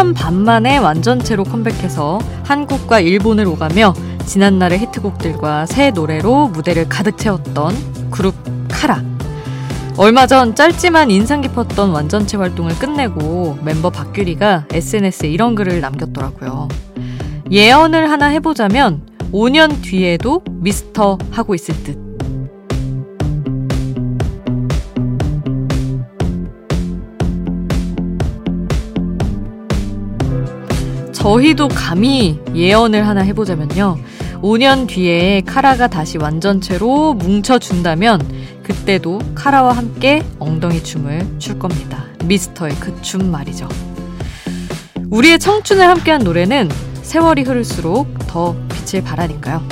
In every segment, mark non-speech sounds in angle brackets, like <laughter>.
최근 7년 반 만에 완전체로 컴백해서 한국과 일본을 오가며 지난날의 히트곡들과 새 노래로 무대를 가득 채웠던 그룹 카라. 얼마 전 짧지만 인상 깊었던 완전체 활동을 끝내고 멤버 박규리가 SNS에 이런 글을 남겼더라고요. 예언을 하나 해보자면 5년 뒤에도 미스터 하고 있을 듯. 저희도 감히 예언을 하나 해보자면요. 5년 뒤에 카라가 다시 완전체로 뭉쳐준다면 그때도 카라와 함께 엉덩이 춤을 출 겁니다. 미스터의 그 춤 말이죠. 우리의 청춘을 함께한 노래는 세월이 흐를수록 더 빛을 발하니까요.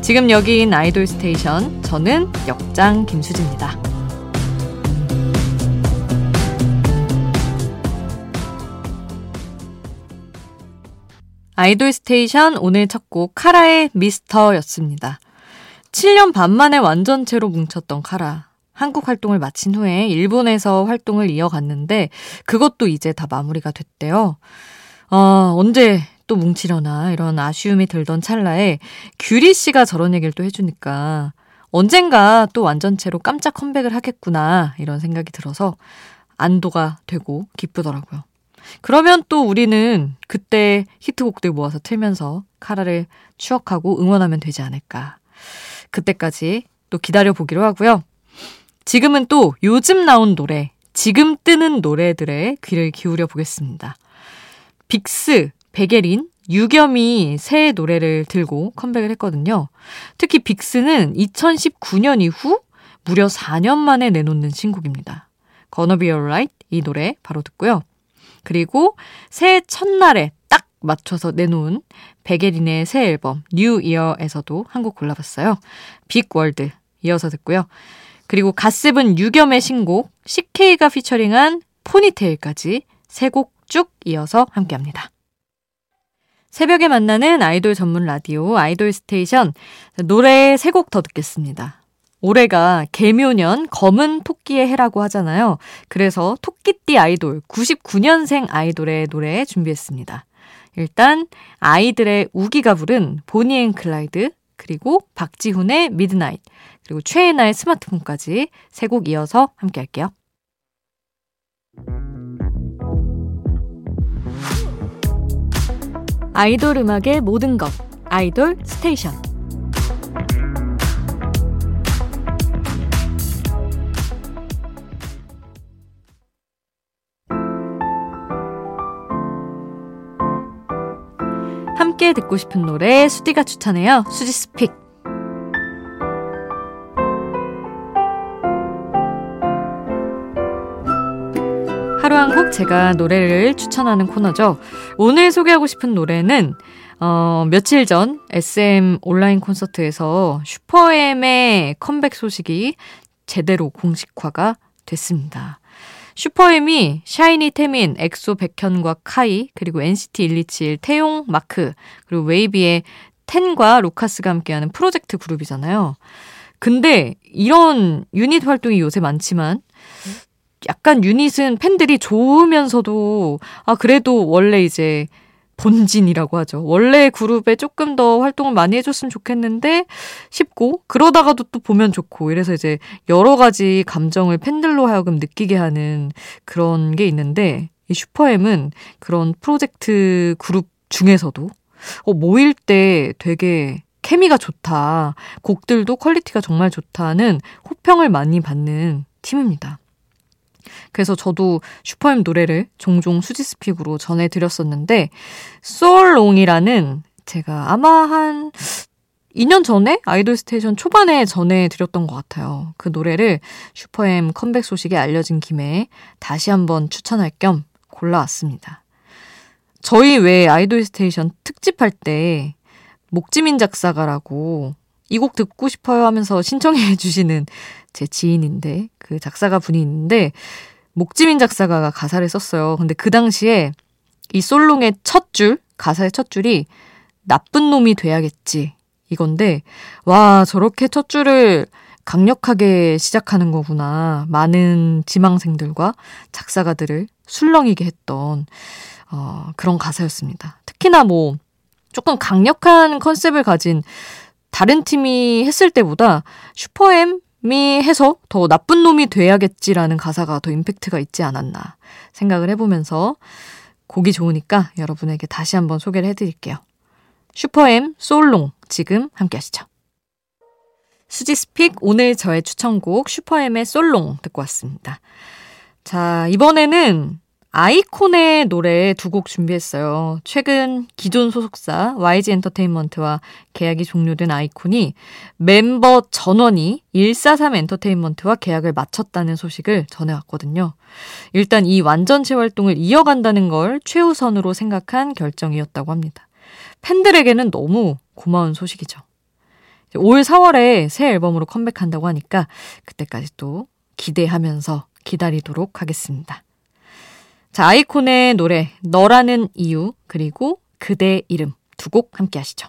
지금 여기인 아이돌 스테이션 저는 역장 김수지입니다. 아이돌 스테이션 오늘 첫 곡 카라의 미스터였습니다. 7년 반 만에 완전체로 뭉쳤던 카라. 한국 활동을 마친 후에 일본에서 활동을 이어갔는데 그것도 이제 다 마무리가 됐대요. 어, 언제 또 뭉치려나 이런 아쉬움이 들던 찰나에 규리 씨가 저런 얘기를 또 해주니까 언젠가 또 완전체로 깜짝 컴백을 하겠구나 이런 생각이 들어서 안도가 되고 기쁘더라고요. 그러면 또 우리는 그때 히트곡들 모아서 틀면서 카라를 추억하고 응원하면 되지 않을까. 그때까지 또 기다려보기로 하고요. 지금은 또 요즘 나온 노래, 지금 뜨는 노래들의 귀를 기울여 보겠습니다. 빅스, 베게린, 유겸이 새 노래를 들고 컴백을 했거든요. 특히 빅스는 2019년 이후 무려 4년 만에 내놓는 신곡입니다. Gonna Be Alright 이 노래 바로 듣고요. 그리고 새해 첫날에 딱 맞춰서 내놓은 백예린의 새 앨범 New Year에서도 한 곡 골라봤어요. Big World 이어서 듣고요. 그리고 갓세븐 유겸의 신곡 Sik-K가 피처링한 Ponytail까지 세 곡 쭉 이어서 함께합니다. 새벽에 만나는 아이돌 전문 라디오 아이돌 스테이션 노래 세 곡 더 듣겠습니다. 올해가 계묘년 검은 토끼의 해라고 하잖아요. 그래서 토끼띠 아이돌 99년생 아이돌의 노래 준비했습니다. 일단 아이들의 우기가 부른 Bonnie and Clyde 그리고 박지훈의 Midnight 그리고 최예나의 스마트폰까지 세 곡 이어서 함께 할게요. 아이돌 음악의 모든 것 아이돌 스테이션 함께 듣고 싶은 노래 수디가 추천해요. 수디's pick. 하루 한 곡 제가 노래를 추천하는 코너죠. 오늘 소개하고 싶은 노래는 어, 며칠 전 SM 온라인 콘서트에서 슈퍼엠의 컴백 소식이 제대로 공식화가 됐습니다. 슈퍼엠이 샤이니 태민, 엑소 백현과 카이, 그리고 NCT 127 태용 마크, 그리고 웨이비의 텐과 루카스가 함께하는 프로젝트 그룹이잖아요. 근데 이런 유닛 활동이 요새 많지만 약간 유닛은 팬들이 좋으면서도 아 그래도 원래 이제 본진이라고 하죠. 원래 그룹에 조금 더 활동을 많이 해줬으면 좋겠는데 싶고 그러다가도 또 보면 좋고 이래서 이제 여러 가지 감정을 팬들로 하여금 느끼게 하는 그런 게 있는데 이 슈퍼엠은 그런 프로젝트 그룹 중에서도 어, 모일 때 되게 케미가 좋다. 곡들도 quality가 정말 좋다는 호평을 많이 받는 팀입니다. 그래서 저도 슈퍼엠 노래를 종종 수디's pick으로 전해드렸었는데, So Long이라는 제가 아마 한 2년 전에 아이돌 스테이션 초반에 전해드렸던 것 같아요. 그 노래를 슈퍼엠 컴백 소식이 알려진 김에 다시 한번 추천할 겸 골라왔습니다. 저희 왜 아이돌 스테이션 특집할 때 목지민 작사가라고 이 곡 듣고 싶어요 하면서 신청해 주시는 제 지인인데 그 작사가 분이 있는데 목지민 작사가가 가사를 썼어요. 근데 그 당시에 이 솔롱의 첫 줄, 가사의 첫 줄이 나쁜 놈이 돼야겠지. 이건데, 와, 저렇게 첫 줄을 강력하게 시작하는 거구나. 많은 지망생들과 작사가들을 술렁이게 했던 어, 그런 가사였습니다. 특히나 뭐 조금 강력한 컨셉을 가진 다른 팀이 했을 때보다 슈퍼엠이 해서 더 나쁜 놈이 돼야겠지라는 가사가 더 임팩트가 있지 않았나 생각을 해보면서 곡이 좋으니까 여러분에게 다시 한번 소개를 해드릴게요. 슈퍼엠 솔롱 지금 함께 하시죠. 수지스픽 오늘 저의 추천곡 슈퍼엠의 솔롱 듣고 왔습니다. 자, 이번에는 아이콘의 노래 두 곡 준비했어요. 최근 기존 소속사 YG 엔터테인먼트와 계약이 종료된 아이콘이 멤버 전원이 143 엔터테인먼트와 계약을 마쳤다는 소식을 전해왔거든요. 일단 이 완전체 활동을 이어간다는 걸 최우선으로 생각한 결정이었다고 합니다. 팬들에게는 너무 고마운 소식이죠. 올 4월에 새 앨범으로 컴백한다고 하니까 그때까지 또 기대하면서 기다리도록 하겠습니다. 자, 아이콘의 노래 너라는 이유 그리고 그대 이름 두 곡 함께 하시죠.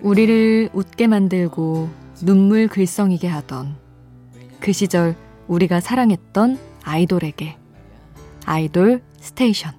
우리를 웃게 만들고 눈물 글썽이게 하던 그 시절 우리가 사랑했던 아이돌에게 아이돌 스테이션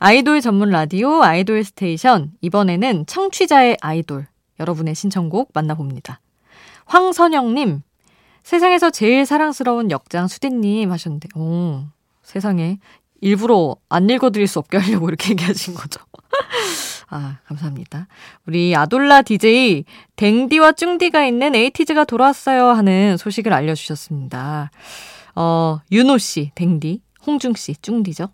아이돌 전문 라디오 아이돌 스테이션. 이번에는 청취자의 아이돌. 여러분의 신청곡 만나봅니다. 황선영님, 세상에서 제일 사랑스러운 역장 수디님 하셨는데, 오, 세상에. 일부러 안 읽어드릴 수 없게 하려고 이렇게 <laughs> 얘기하신 거죠. <laughs> 아, 감사합니다. 우리 아돌라 DJ 댕디와 쭝디가 있는 에이티즈가 돌아왔어요 하는 소식을 알려주셨습니다. 어, 윤호 씨, 댕디, 홍중 씨, 쭝디죠.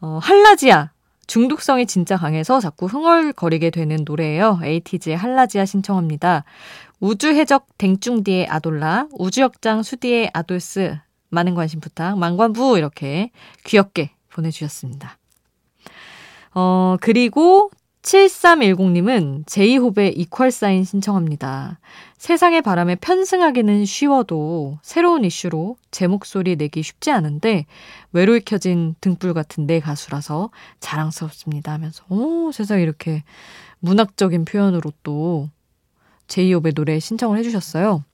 어, 할라지아. 중독성이 진짜 강해서 자꾸 흥얼거리게 되는 노래예요. 에이티즈의 할라지아 신청합니다. 우주해적 댕중디의 아돌라, 우주역장 수디의 아돌스, 많은 관심 부탁, 망관부 이렇게 귀엽게 보내주셨습니다. 어, 그리고 7310님은 제이홉의 이퀄 사인 신청합니다. 세상의 바람에 편승하기는 쉬워도 새로운 이슈로 제 목소리 내기 쉽지 않은데 외로이 켜진 등불 같은 내 가수라서 자랑스럽습니다 하면서 오 세상에 이렇게 문학적인 표현으로 또 제이홉의 노래 신청을 해주셨어요.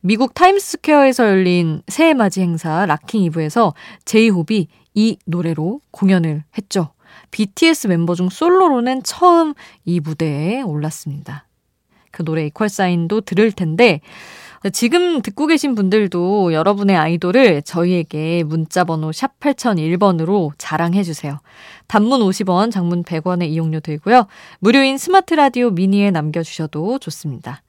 미국 타임스퀘어에서 열린 새해 맞이 행사 Rockin' Eve에서 제이홉이 이 노래로 공연을 했죠. BTS 멤버 중 솔로로는 처음 이 무대에 올랐습니다. 그 노래 Equal Sign도 들을 텐데 지금 듣고 계신 분들도 여러분의 아이돌을 저희에게 문자번호 샵 8001번으로 자랑해 주세요. 단문 50원, 장문 100원의 이용료 들고요. 무료인 스마트 라디오 미니에 남겨주셔도 좋습니다.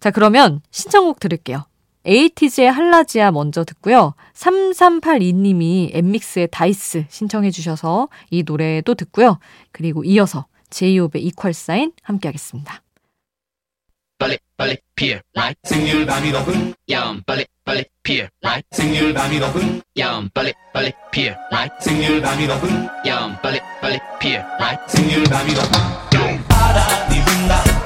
자, 그러면 신청곡 들을게요. 에이티즈의 할라지아 먼저 듣고요. 3382님이 엔믹스의 Dice 신청해 주셔서 이 노래도 듣고요. 그리고 이어서 제이홉의 이퀄 사인 함께 하겠습니다. 빨리 피어 라이 생률 밤이 높은 야음 빨리 빨리 피어 라이 생률 밤이 높은 야음 빨리 빨리 피어 라이 생률 밤이 높은 야음 빨리 빨리 피어 라이 생률 밤이 높은 바람이 분다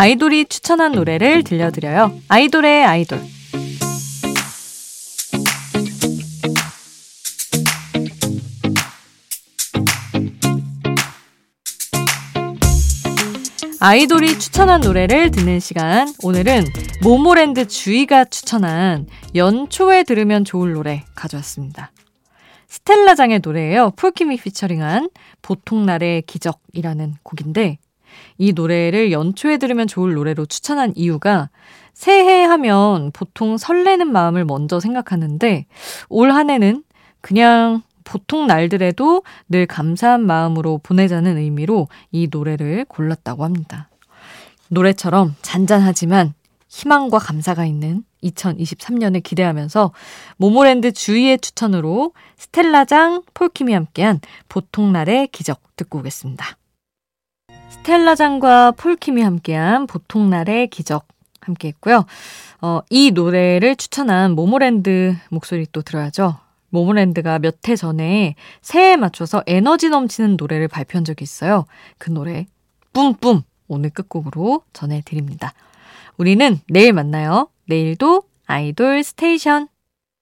아이돌이 추천한 노래를 들려드려요. 아이돌의 아이돌. 아이돌이 추천한 노래를 듣는 시간. 오늘은 모모랜드 주희가 추천한 연초에 들으면 좋을 노래 가져왔습니다. 스텔라장의 노래예요. 폴킴이 피처링한 보통날의 기적이라는 곡인데 이 노래를 연초에 들으면 좋을 노래로 추천한 이유가 새해 하면 보통 설레는 마음을 먼저 생각하는데 올 한 해는 그냥 보통 날들에도 늘 감사한 마음으로 보내자는 의미로 이 노래를 골랐다고 합니다. 노래처럼 잔잔하지만 희망과 감사가 있는 2023년을 기대하면서 모모랜드 주위의 추천으로 스텔라장 폴킴이 함께한 보통날의 기적 듣고 오겠습니다. 스텔라장과 폴킴이 함께한 보통날의 기적 함께 했고요. 어, 이 노래를 추천한 모모랜드 목소리 또 들어야죠. 모모랜드가 몇 해 전에 새해에 맞춰서 에너지 넘치는 노래를 발표한 적이 있어요. 그 노래 뿜뿜 오늘 끝곡으로 전해드립니다. 우리는 내일 만나요. 내일도 아이돌 스테이션.